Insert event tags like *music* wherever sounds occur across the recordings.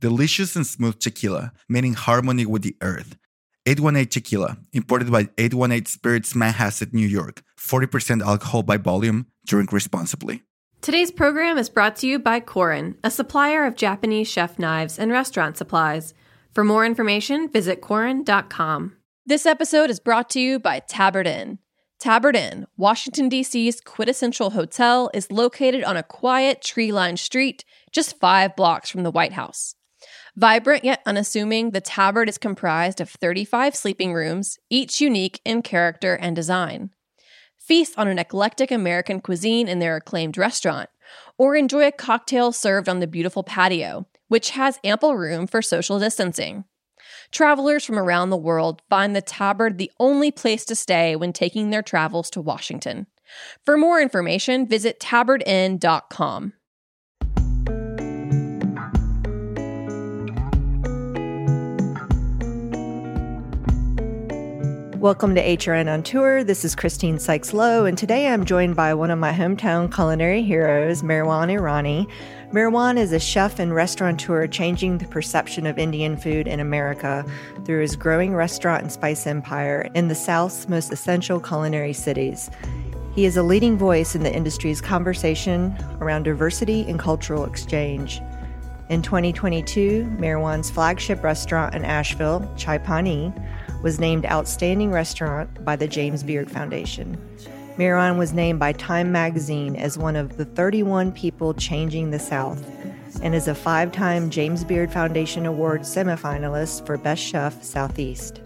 delicious and smooth tequila made in harmony with the earth. 818 Tequila, imported by 818 Spirits Manhasset, New York. 40% alcohol by volume. Drink responsibly. Today's program is brought to you by Korin, a supplier of Japanese chef knives and restaurant supplies. For more information, visit Korin.com. This episode is brought to you by Tabard Inn. Tabard Inn, Washington, D.C.'s quintessential hotel, is located on a quiet, tree lined street just five blocks from the White House. Vibrant yet unassuming, the Tabard is comprised of 35 sleeping rooms, each unique in character and design. Feast on an eclectic American cuisine in their acclaimed restaurant, or enjoy a cocktail served on the beautiful patio, which has ample room for social distancing. Travelers from around the world find the Tabard the only place to stay when taking their travels to Washington. For more information, visit tabardinn.com. Welcome to HRN on Tour. This is Christine Sykes Lowe, and today I'm joined by one of my hometown culinary heroes, Meherwan Irani. Meherwan is a chef and restaurateur changing the perception of Indian food in America through his growing restaurant and spice empire in the South's most essential culinary cities. He is a leading voice in the industry's conversation around diversity and cultural exchange. In 2022, Meherwan's flagship restaurant in Asheville, Chai Pani, was named Outstanding Restaurant by the James Beard Foundation. Meherwan was named by Time magazine as one of the 31 people changing the South and is a five time James Beard Foundation Award semifinalist for Best Chef Southeast.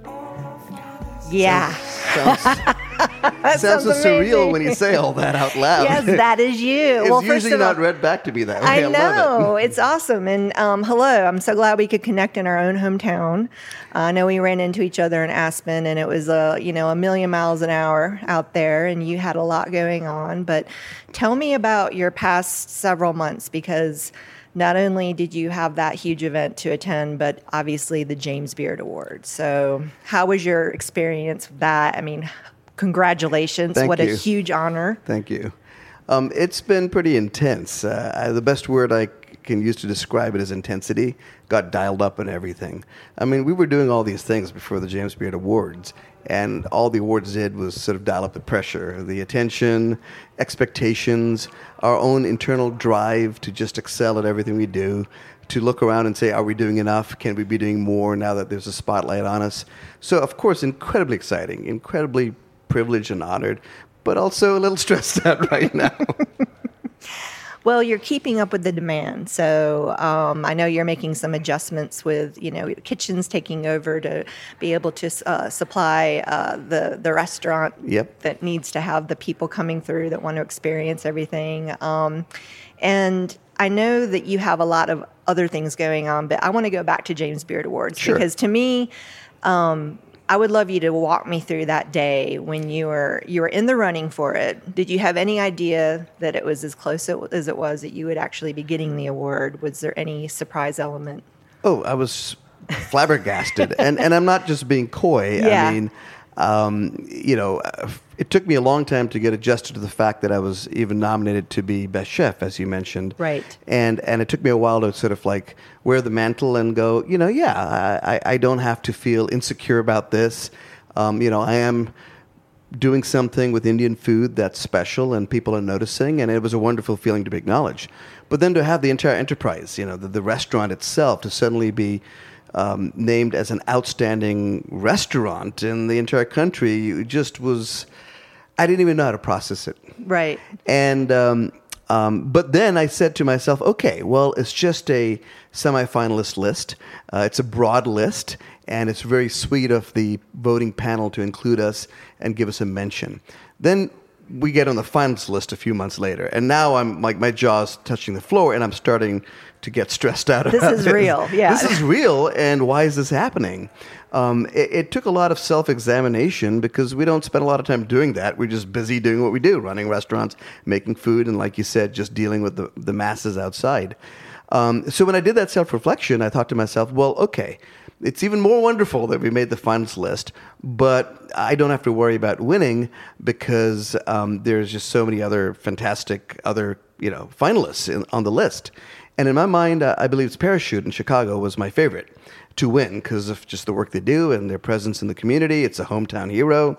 Yeah. Sounds, sounds, *laughs* sounds so surreal when you say all that out loud. Yes, that is you. *laughs* it's well, usually all, not read back to me that way. I, I know. it. it's awesome. And um, hello, I'm so glad we could connect in our own hometown. Uh, I know we ran into each other in Aspen, and it was a you know a million miles an hour out there, and you had a lot going on. But tell me about your past several months because not only did you have that huge event to attend, but obviously the James Beard Award. So, how was your experience with that? I mean, congratulations. Thank what you. a huge honor. Thank you. Um, it's been pretty intense. Uh, I, the best word I can use to describe it is intensity. Got dialed up and everything. I mean, we were doing all these things before the James Beard Awards, and all the awards did was sort of dial up the pressure, the attention, expectations, our own internal drive to just excel at everything we do, to look around and say, are we doing enough? Can we be doing more now that there's a spotlight on us? So, of course, incredibly exciting, incredibly privileged and honored, but also a little *laughs* stressed out right now. *laughs* Well, you're keeping up with the demand, so um, I know you're making some adjustments with you know kitchens taking over to be able to uh, supply uh, the the restaurant Yep. that needs to have the people coming through that want to experience everything. Um, and I know that you have a lot of other things going on, but I want to go back to James Beard Awards Sure. because to me, um, I would love you to walk me through that day when you were you were in the running for it. Did you have any idea that it was as close as it was that you would actually be getting the award? Was there any surprise element? Oh, I was flabbergasted, and and I'm not just being coy. Yeah. I mean, Um, you know, it took me a long time to get adjusted to the fact that I was even nominated to be best chef, as you mentioned. Right. And and it took me a while to sort of like wear the mantle and go, you know, yeah, I, I don't have to feel insecure about this. Um, you know, I am doing something with Indian food that's special and people are noticing, and it was a wonderful feeling to be acknowledged. But then to have the entire enterprise, you know, the, the restaurant itself, to suddenly be um, named as an outstanding restaurant in the entire country, it just was. I didn't even know how to process it. Right. And um, um, but then I said to myself, okay, well, it's just a semifinalist list. Uh, it's a broad list, and it's very sweet of the voting panel to include us and give us a mention. Then we get on the finals list a few months later, and now I'm like my jaw's touching the floor, and I'm starting to get stressed out. About it. This is real, *laughs* yeah. This is real, and why is this happening? Um, it, it took a lot of self examination because we don't spend a lot of time doing that. We're just busy doing what we do running restaurants, making food, and like you said, just dealing with the, the masses outside. Um, so when I did that self reflection, I thought to myself, well, okay, it's even more wonderful that we made the finals list, but I don't have to worry about winning because um, there's just so many other fantastic other you know finalists in, on the list. And in my mind, uh, I believe it's Parachute in Chicago was my favorite to win because of just the work they do and their presence in the community. It's a hometown hero.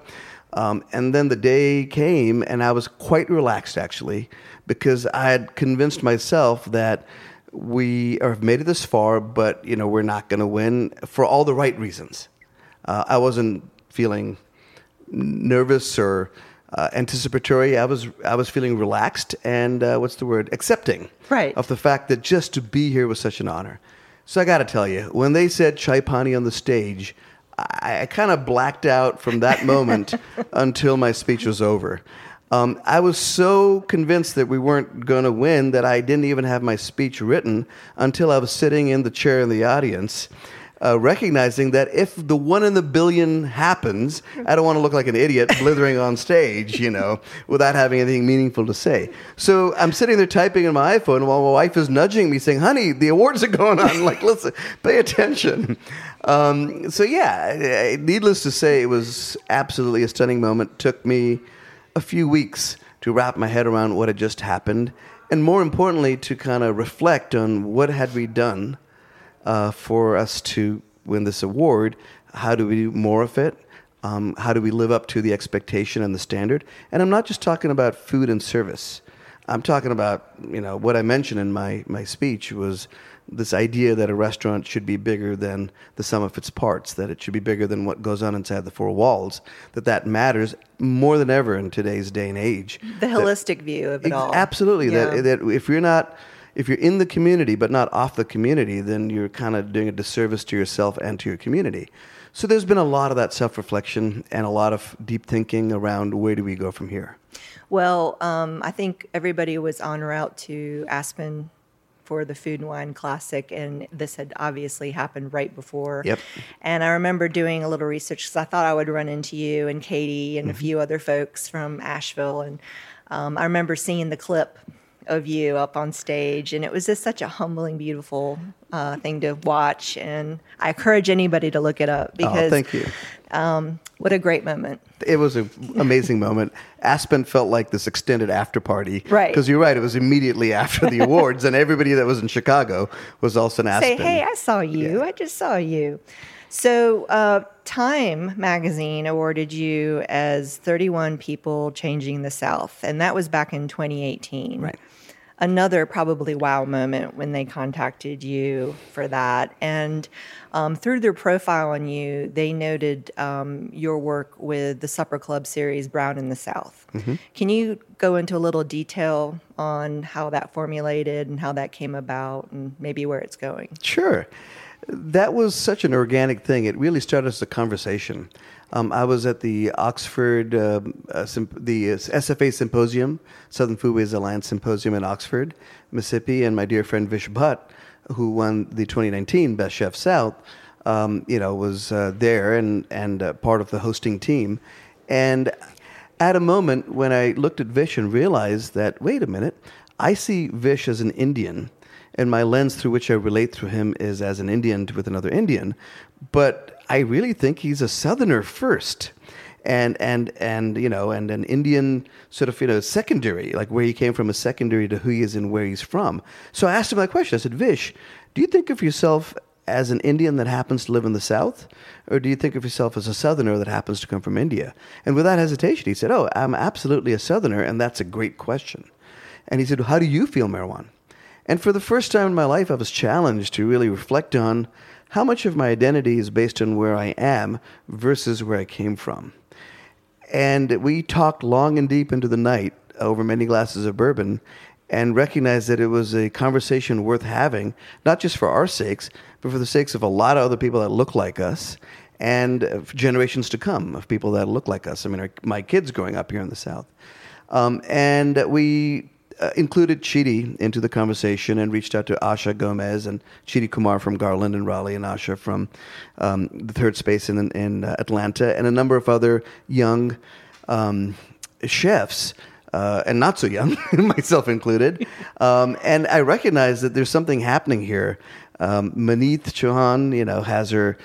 Um, and then the day came, and I was quite relaxed actually because I had convinced myself that we have made it this far, but you know we're not going to win for all the right reasons. Uh, I wasn't feeling nervous or uh, anticipatory. I was I was feeling relaxed and uh, what's the word? Accepting Right. of the fact that just to be here was such an honor. So I got to tell you, when they said Chai Pani on the stage, I, I kind of blacked out from that moment *laughs* until my speech was over. Um, I was so convinced that we weren't going to win that I didn't even have my speech written until I was sitting in the chair in the audience uh, recognizing that if the one in the billion happens, I don't want to look like an idiot blithering on stage, you know, without having anything meaningful to say. So I'm sitting there typing in my iPhone while my wife is nudging me, saying, "Honey, the awards are going on. *laughs* like, listen, pay attention." Um, so yeah, needless to say, it was absolutely a stunning moment. Took me a few weeks to wrap my head around what had just happened, and more importantly, to kind of reflect on what had we done uh, for us to win this award. How do we do more of it? Um, how do we live up to the expectation and the standard? And I'm not just talking about food and service. I'm talking about, you know, what I mentioned in my, my speech was this idea that a restaurant should be bigger than the sum of its parts, that it should be bigger than what goes on inside the four walls, that that matters more than ever in today's day and age. The That- holistic view of it all. Absolutely. Yeah. That, that if you're not, if you're in the community but not off the community, then you're kind of doing a disservice to yourself and to your community. So there's been a lot of that self-reflection and a lot of deep thinking around where do we go from here. Well, um, I think everybody was en route to Aspen for the Food and Wine Classic, and this had obviously happened right before. Yep. And I remember doing a little research because I thought I would run into you and Katie and a few other folks from Asheville, and um, I remember seeing the clip of you up on stage, and it was just such a humbling, beautiful uh, thing to watch. And I encourage anybody to look it up because oh, thank you. what a great moment. It was an amazing moment. Aspen felt like this extended after party. Right. Because you're right, it was immediately after the *laughs* awards, and everybody that was in Chicago was also in Aspen. say, "Hey, I saw you. I just saw you." So, uh, Time magazine awarded you as 31 people changing the South, and that was back in 2018. Right. Another probably wow moment when they contacted you for that, and um, through their profile on you, they noted um, your work with the Supper Club series Brown in the South. Can you go into a little detail on how that formulated and how that came about, and maybe where it's going? Sure. That was such an organic thing. It really started as a conversation. Um, I was at the Oxford, um, uh, symp- the uh, SFA Symposium, Southern Foodways Alliance Symposium in Oxford, Mississippi, and my dear friend Vish Bhatt, who won the 2019 Best Chef South, um, you know, was uh, there and, and uh, part of the hosting team. And at a moment when I looked at Vish and realized that, wait a minute, I see Vish as an Indian and my lens through which I relate to him is as an Indian with another Indian. But I really think he's a Southerner first. and and and you know, and an Indian sort of you know secondary, like where he came from, is secondary to who he is and where he's from. So I asked him that question. I said, Vish, do you think of yourself as an Indian that happens to live in the South? Or do you think of yourself as a Southerner that happens to come from India? And without hesitation, he said, Oh, I'm absolutely a Southerner, and that's a great question. And he said, How do you feel, Meherwan? And for the first time in my life, I was challenged to really reflect on how much of my identity is based on where I am versus where I came from. And we talked long and deep into the night over many glasses of bourbon and recognized that it was a conversation worth having, not just for our sakes, but for the sakes of a lot of other people that look like us and generations to come of people that look like us. I mean, our, my kids growing up here in the South. Um, and we uh, included Cheetie into the conversation and reached out to Asha Gomez and Cheetie Kumar from Garland and Raleigh and Asha from um, the third space in, in uh, Atlanta and a number of other young um, chefs. Uh, and not so young, *laughs* myself included. Um, and I recognize that there's something happening here. Um, Maneet Chauhan, you know, has her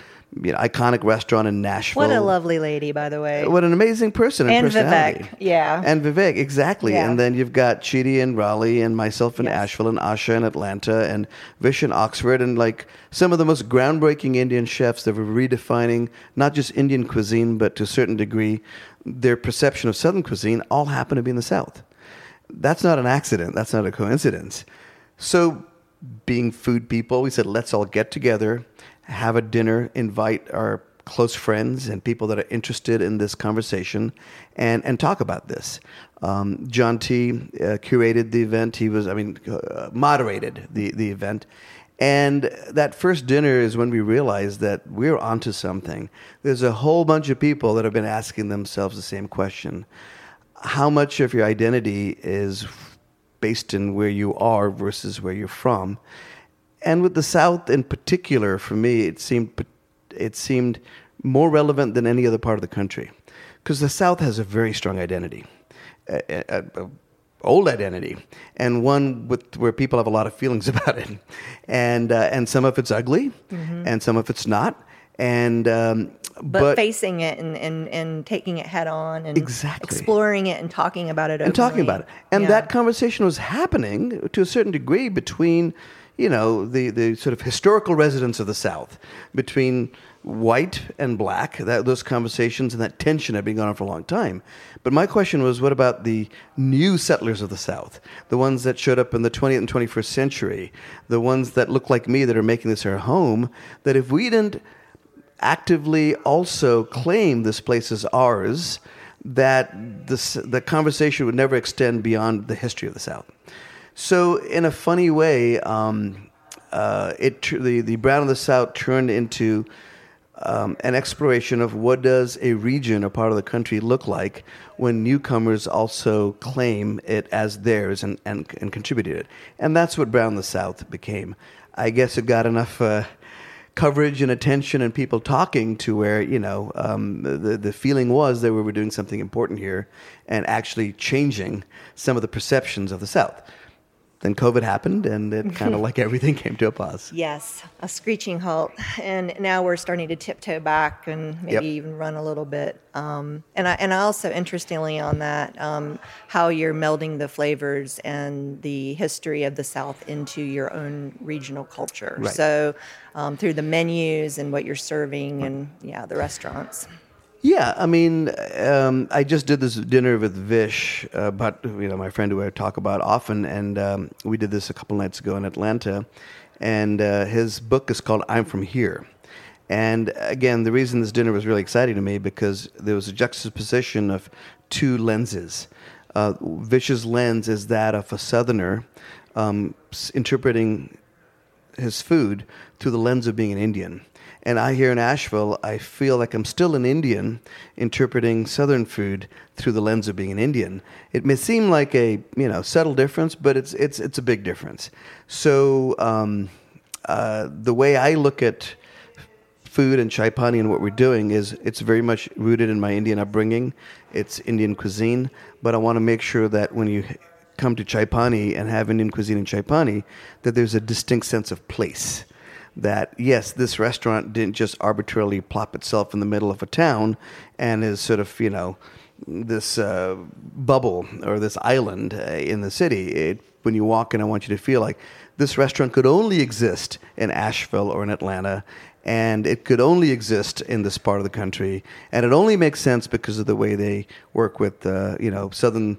you know, iconic restaurant in Nashville. What a lovely lady, by the way. What an amazing person and, And. Vivek, yeah. And Vivek, exactly. Yeah. And then you've got Cheetie and Raleigh and myself in Yes. Asheville and Asha in Atlanta and Vish in Oxford and like some of the most groundbreaking Indian chefs that were redefining not just Indian cuisine, but to a certain degree their perception of Southern cuisine all happen to be in the South. That's not an accident. That's not a coincidence. So, being food people, we said, let's all get together, have a dinner, invite our close friends and people that are interested in this conversation, and, and talk about this. Um, John T. Uh, curated the event. He was, I mean, uh, moderated the, the event. And that first dinner is when we realized that we're onto something. There's a whole bunch of people that have been asking themselves the same question how much of your identity is based in where you are versus where you're from. And with the South in particular, for me, it seemed it seemed more relevant than any other part of the country, because the South has a very strong identity, a, a, a old identity, and one with where people have a lot of feelings *laughs* about it, and uh, and some of it's ugly, and some of it's not, and um, but, facing it and, and, and taking it head on and Exactly. exploring it and talking about it and talking about it. And Yeah. that conversation was happening to a certain degree between, you know, the, the sort of historical residents of the South, between white and black. That those conversations and that tension had been going on for a long time. But my question was, what about the new settlers of the South, the ones that showed up in the 20th and 21st century, the ones that look like me that are making this their home? That if we didn't actively also claim this place as ours, that this, the conversation would never extend beyond the history of the South. So, in a funny way, um, uh, it the the Brown of the South turned into um, an exploration of what does a region or part of the country look like when newcomers also claim it as theirs and, and, and contributed it. And that's what Brown of the South became. I guess it got enough uh, coverage and attention and people talking to where, you know, um, the, the feeling was that we were doing something important here and actually changing some of the perceptions of the South. Then COVID happened and it *laughs* kind of like everything came to a pause. Yes, a screeching halt. And now we're starting to tiptoe back and maybe Yep. even run a little bit. Um, and I and also interestingly on that um, how you're melding the flavors and the history of the South into your own regional culture. Right. So um, through the menus and what you're serving and yeah, the restaurants. Yeah, I mean, um, I just did this dinner with Vish, uh, but you know, my friend who I talk about often, and um, we did this a couple nights ago in Atlanta, and uh, his book is called "I'm From Here." And again, the reason this dinner was really exciting to me because there was a juxtaposition of two lenses. Uh, Vish's lens is that of a Southerner um, interpreting his food through the lens of being an Indian. And I here in Asheville, I feel like I'm still an Indian interpreting Southern food through the lens of being an Indian. It may seem like a you know subtle difference, but it's it's it's a big difference. So um, uh, the way I look at food and chai pani and what we're doing is it's very much rooted in my Indian upbringing. It's Indian cuisine, but I want to make sure that when you come to chai pani and have Indian cuisine and chai pani, that there's a distinct sense of place. That yes, this restaurant didn't just arbitrarily plop itself in the middle of a town and is sort of, you know, this uh, bubble or this island uh, in the city. It, when you walk in, I want you to feel like this restaurant could only exist in Asheville or in Atlanta, and it could only exist in this part of the country, and it only makes sense because of the way they work with, uh, you know, Southern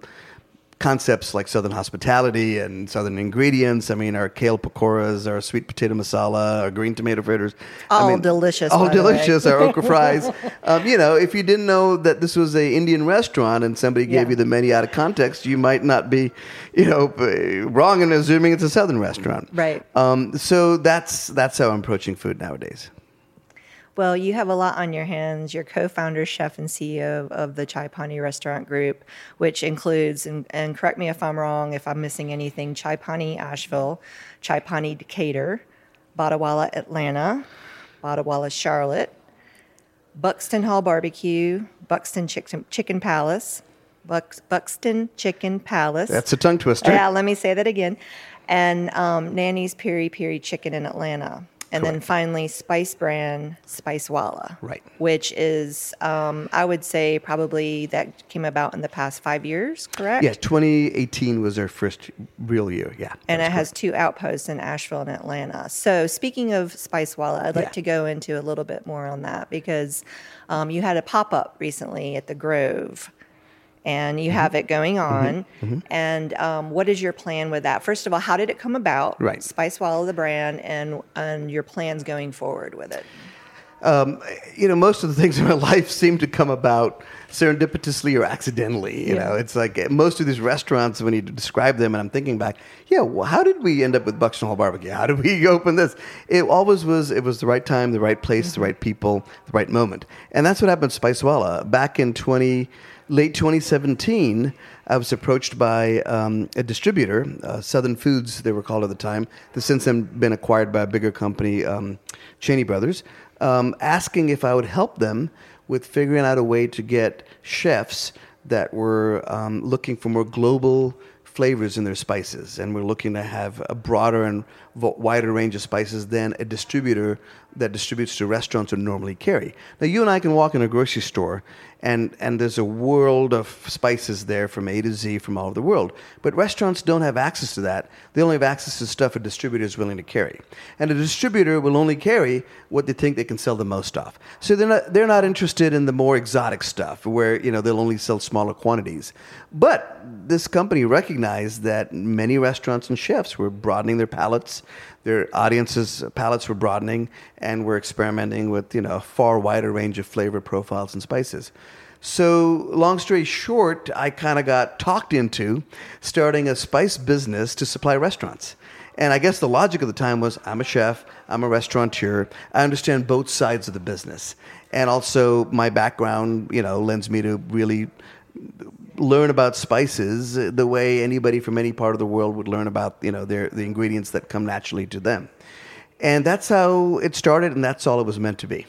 concepts like Southern hospitality and Southern ingredients. I mean, our kale pakoras, our sweet potato masala, our green tomato fritters. All I mean, delicious, All by the way. delicious. Our okra *laughs* fries. Um, you know, if you didn't know that this was a Indian restaurant and somebody gave Yeah. you the menu out of context, you might not be, you know, wrong in assuming it's a Southern restaurant. Right. Um, so that's that's how I'm approaching food nowadays. Well, you have a lot on your hands. You're co-founder, chef, and CEO of, of the Chai Pani Restaurant Group, which includes, and, and correct me if I'm wrong, if I'm missing anything, Chai Pani Asheville, Chai Pani Decatur, Botiwalla Atlanta, Botiwalla Charlotte, Buxton Hall Barbecue, Buxton Chicken, Chicken Palace, Bux, Buxton Chicken Palace. That's a tongue twister. Yeah, let me say that again. And um, Nani's Piri Piri Chicken in Atlanta. And then finally, Spice Brand Spicewalla. Right. Which is, um, I would say, probably that came about in the past five years, correct? Yeah, 2018 was our first real year. Yeah. And it has two outposts in Asheville and Atlanta. So, speaking of Spicewalla, I'd like Yeah. to go into a little bit more on that because um, you had a pop up recently at the Grove and Mm-hmm. you have it going on. And um, what is your plan with that? First of all, how did it come about? Right. Spice Walla, the brand, and, and your plans going forward with it. you know, most of the things in my *laughs* life seem to come about serendipitously or accidentally. You Yeah. know, it's like uh, most of these restaurants, when you describe them, and I'm thinking back, yeah, well, how did we end up with Buxton Hall Barbecue? How did we *laughs* open this? It always was, it was the right time, the right place, the right people, the right moment. And that's what happened with Spicewalla. Back in 20, late 2017, I was approached by um, a distributor, uh, Southern Foods, they were called at the time. They've since then been acquired by a bigger company, um, Cheney Brothers, um, asking if I would help them with figuring out a way to get chefs that were um, looking for more global flavors in their spices, and we're looking to have a broader and wider range of spices than a distributor that distributes to restaurants would normally carry. Now, you and I can walk in a grocery store, and and there's a world of spices there from A to Z from all over the world. But restaurants don't have access to that. They only have access to stuff a distributor is willing to carry, and a distributor will only carry what they think they can sell the most of. So they're not they're not interested in the more exotic stuff where you know they'll only sell smaller quantities. But this company recognized that many restaurants and chefs were broadening their palates, their audiences' palates were broadening, and were experimenting with you know a far wider range of flavor profiles and spices. So, long story short, I kind of got talked into starting a spice business to supply restaurants. And I guess the logic of the time was I'm a chef, I'm a restaurateur, I understand both sides of the business. And also, my background, you know, lends me to really learn about spices the way anybody from any part of the world would learn about, you know, their, the ingredients that come naturally to them. And that's how it started, and that's all it was meant to be.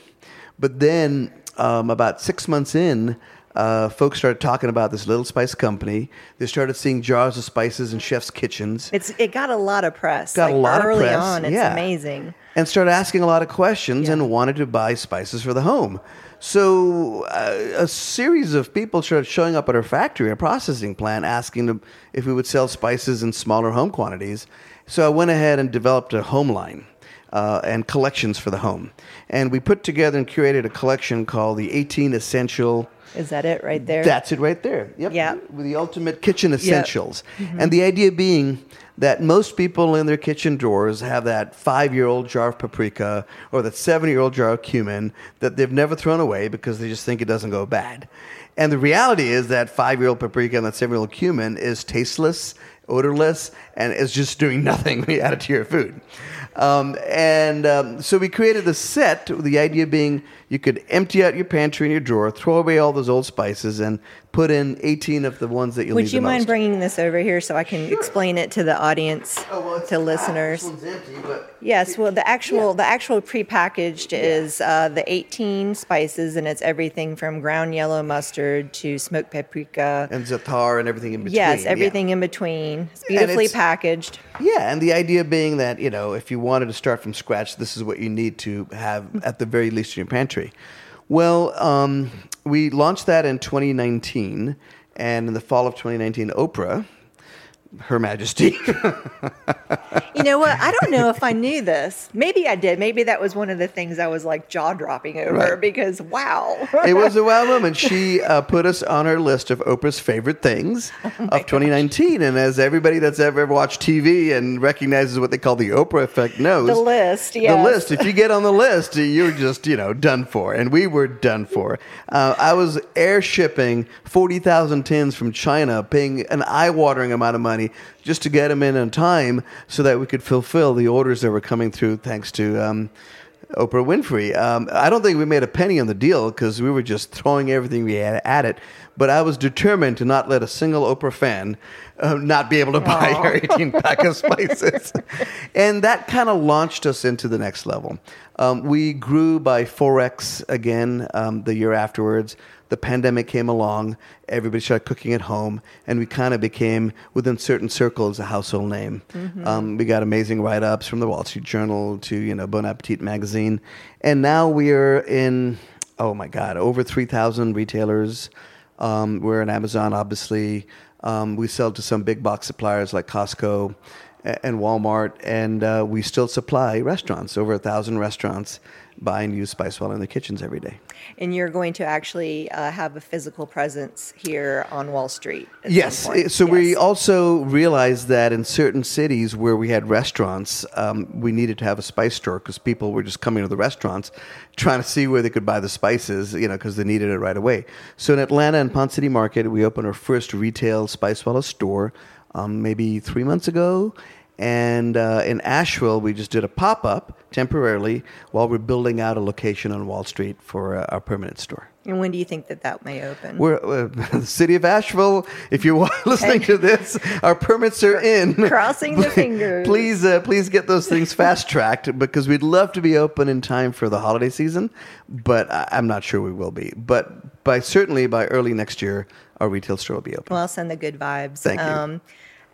But then, um, about six months in, uh, folks started talking about this little spice company. They started seeing jars of spices in chefs' kitchens. It's It got a lot of press. Got a like, lot of early press, on. It's yeah. amazing. and started asking a lot of questions Yeah. and wanted to buy spices for the home. So uh, a series of people started showing up at our factory, our processing plant, asking them if we would sell spices in smaller home quantities. So I went ahead and developed a home line. Uh, and collections for the home. And we put together and curated a collection called the 18 Essential Is that it right there? that's it right there. Yep. Yeah. With the ultimate kitchen essentials. And the idea being that most people in their kitchen drawers have that five year old jar of paprika or that seven year old jar of cumin that they've never thrown away because they just think it doesn't go bad. And the reality is that five year old paprika and that seven year old cumin is tasteless, odorless, and is just doing *laughs* nothing when you add it to your food. Um, and um, so we created the set, the idea being you could empty out your pantry and your drawer, throw away all those old spices, and put in 18 of the ones that you'll need Would you the mind most. bringing this over here so I can explain it to the audience, Oh, well, to ah, listeners? one's empty, Yes, well, the actual the actual prepackaged is uh, the 18 spices, and it's everything from ground yellow mustard to smoked paprika. and za'atar and everything in between. yes, yeah. everything in between. It's beautifully it's- packaged. Yeah, and the idea being that, you know, if you wanted to start from scratch, this is what you need to have at the very least in your pantry. Well, um, we launched that in 2019, and in the fall of 2019, Oprah, Her Majesty, *laughs* You know what? I don't know if I knew this. Maybe I did. Maybe that was one of the things I was like jaw dropping over Right. because wow. it was a wow moment. She uh, put us on her list of Oprah's favorite things *laughs* of 2019. And as everybody that's ever watched TV and recognizes what they call the Oprah effect knows, the list, yeah. the list. If you get on the list, you're just you know done for, and we were done for. Uh, I was air shipping forty thousand tins from China, paying an eye-watering amount of money just to get them in on time, so that we could fulfill the orders that were coming through. Thanks to. Um, Oprah Winfrey. Um, I don't think we made a penny on the deal because we were just throwing everything we had at it. But I was determined to not let a single Oprah fan uh, not be able to buy her 18 *laughs* pack of spices. and that kind of launched us into the next level. Um, we grew by 4x again um, the year afterwards. The pandemic came along, everybody started cooking at home, and we kind of became, within certain circles, a household name. Um, we got amazing write ups from the Wall Street Journal to, you know, Bon Appetit magazine. And now we are in, oh my God, over 3,000 retailers. Um, we're in Amazon, obviously. Um, we sell to some big box suppliers like Costco and Walmart, and uh, we still supply restaurants, over a thousand restaurants buy and use Spicewalla in the kitchens every day. and you're going to actually uh, have a physical presence here on Wall Street. Yes. So we also realized that in certain cities where we had restaurants, um, we needed to have a spice store because people were just coming to the restaurants trying to see where they could buy the spices, you know, because they needed it right away. So in Atlanta and Ponce City Market, we opened our first retail Spicewalla store um, maybe three months ago. And uh, in Asheville, we just did a pop up temporarily while we're building out a location on Wall Street for uh, our permanent store. And when do you think that that may open? We're uh, *laughs* the city of Asheville. If you're *laughs* listening to this, our permits are in. *laughs* Crossing the fingers. Please, uh, please get those things fast tracked because we'd love to be open in time for the holiday season, but I- I'm not sure we will be. But by certainly by early next year, our retail store will be open. well, I'll send the good vibes. Thank you.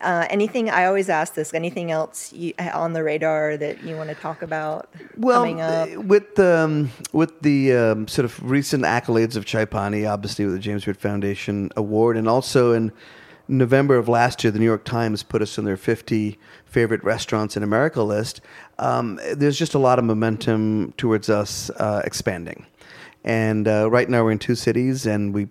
Uh, anything? I always ask this. Anything else you, on the radar that you want to talk about well, coming up? uh, with um, with the um, sort of recent accolades of Chai Pani, obviously with the James Beard Foundation award, and also in November of last year, the New York Times put us in their 50 favorite restaurants in America list. Um, there's just a lot of momentum towards us uh, expanding, and uh, right now we're in two cities, and we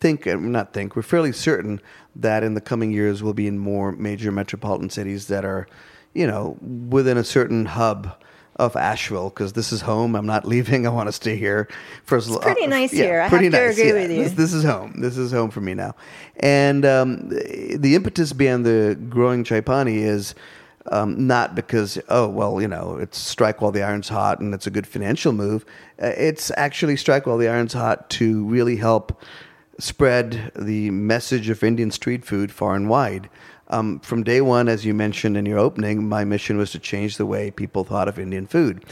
think, uh, not think, we're fairly certain that in the coming years we'll be in more major metropolitan cities that are, you know, within a certain hub of Asheville because this is home. I'm not *laughs* leaving. I want to stay here for as long. pretty nice here. I have to agree with you. This, this is home. This is home for me now. And um, the, the impetus behind the growing Chaipani is um, not because oh well you know it's strike while the iron's hot and it's a good financial move. Uh, it's actually strike while the iron's hot to really help spread the message of Indian street food far and wide. Um, from day one, as you mentioned in your opening, my mission was to change the way people thought of Indian food.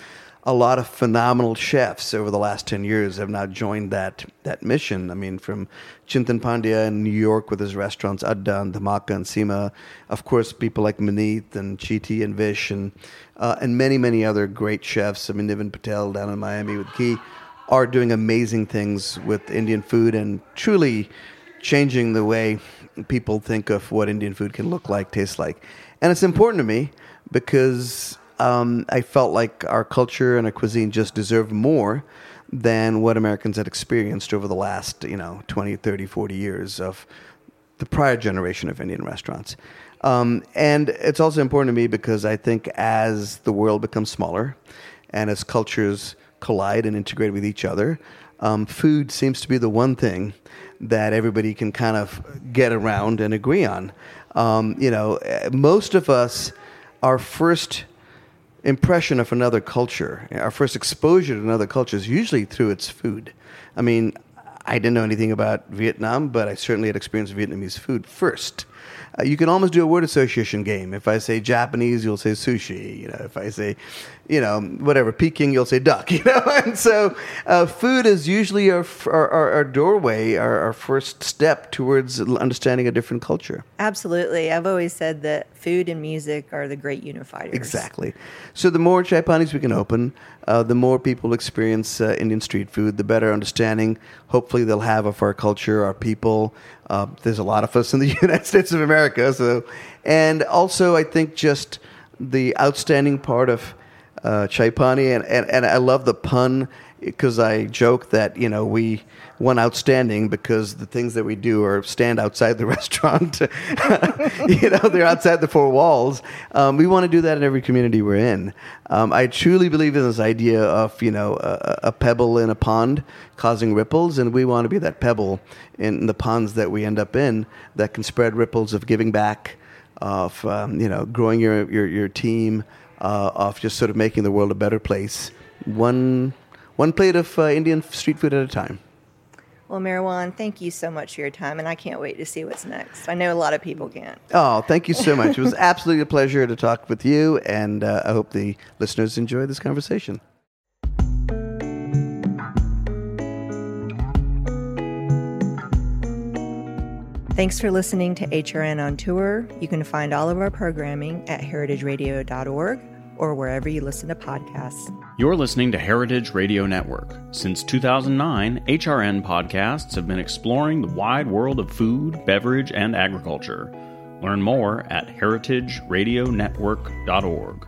A lot of phenomenal chefs over the last 10 years have now joined that, that mission. I mean, from Chintan Pandya in New York with his restaurants Adda and Dhamaka and Semma. Of course, people like Maneet and Cheetie and Vish and, uh, and many, many other great chefs. I mean, Niven Patel down in Miami with Ghee are doing amazing things with Indian food and truly changing the way people think of what Indian food can look like, taste like. And it's important to me because um, I felt like our culture and our cuisine just deserved more than what Americans had experienced over the last, you know, 20, 30, 40 years of the prior generation of Indian restaurants. Um, and it's also important to me because I think as the world becomes smaller and as cultures collide and integrate with each other, um, food seems to be the one thing that everybody can kind of get around and agree on. Um, you know, eh, most of us, our first impression of another culture, our first exposure to another culture is usually through its food. I mean, I didn't know anything about Vietnam, but I certainly had experienced Vietnamese food first. Uh, you can almost do a word association game. If I say Japanese, you'll say sushi. You know, if I say, you know, whatever Peking, you'll say duck. *laughs* You know, and so uh, food is usually our our, our, our doorway, our, our first step towards understanding a different culture. Absolutely. I've always said that food and music are the great unifiers. Exactly. So the more chai panis we can open, uh, the more people experience uh, Indian street food, the better understanding hopefully they'll have of our culture, our people. Uh, there's a lot of us in the *laughs* United States of America, so and also I think just the outstanding part of uh, chai pani, and, and, and I love the pun because I joke that you know we won outstanding because the things that we do are stand outside the *laughs* restaurant. *laughs* you know, they're outside the four walls. Um, we want to do that in every community we're in. Um, I truly believe in this idea of you know a, a, pebble in a pond causing ripples, and we want to be that pebble in the ponds that we end up in that can spread ripples of giving back, of um, you know growing your your, your team, uh, of just sort of making the world a better place. One one plate of uh, Indian street food at a time. Well, Meherwan, thank you so much for your time, and I can't wait to see what's next. I know a lot of people can't. Oh, thank you so much. it was *laughs* absolutely a pleasure to talk with you, and uh, I hope the listeners enjoy this conversation. Thanks for listening to HRN on Tour. You can find all of our programming at heritageradio.org or wherever you listen to podcasts. You're listening to Heritage Radio Network. Since 2009, HRN podcasts have been exploring the wide world of food, beverage, and agriculture. Learn more at heritageradionetwork.org.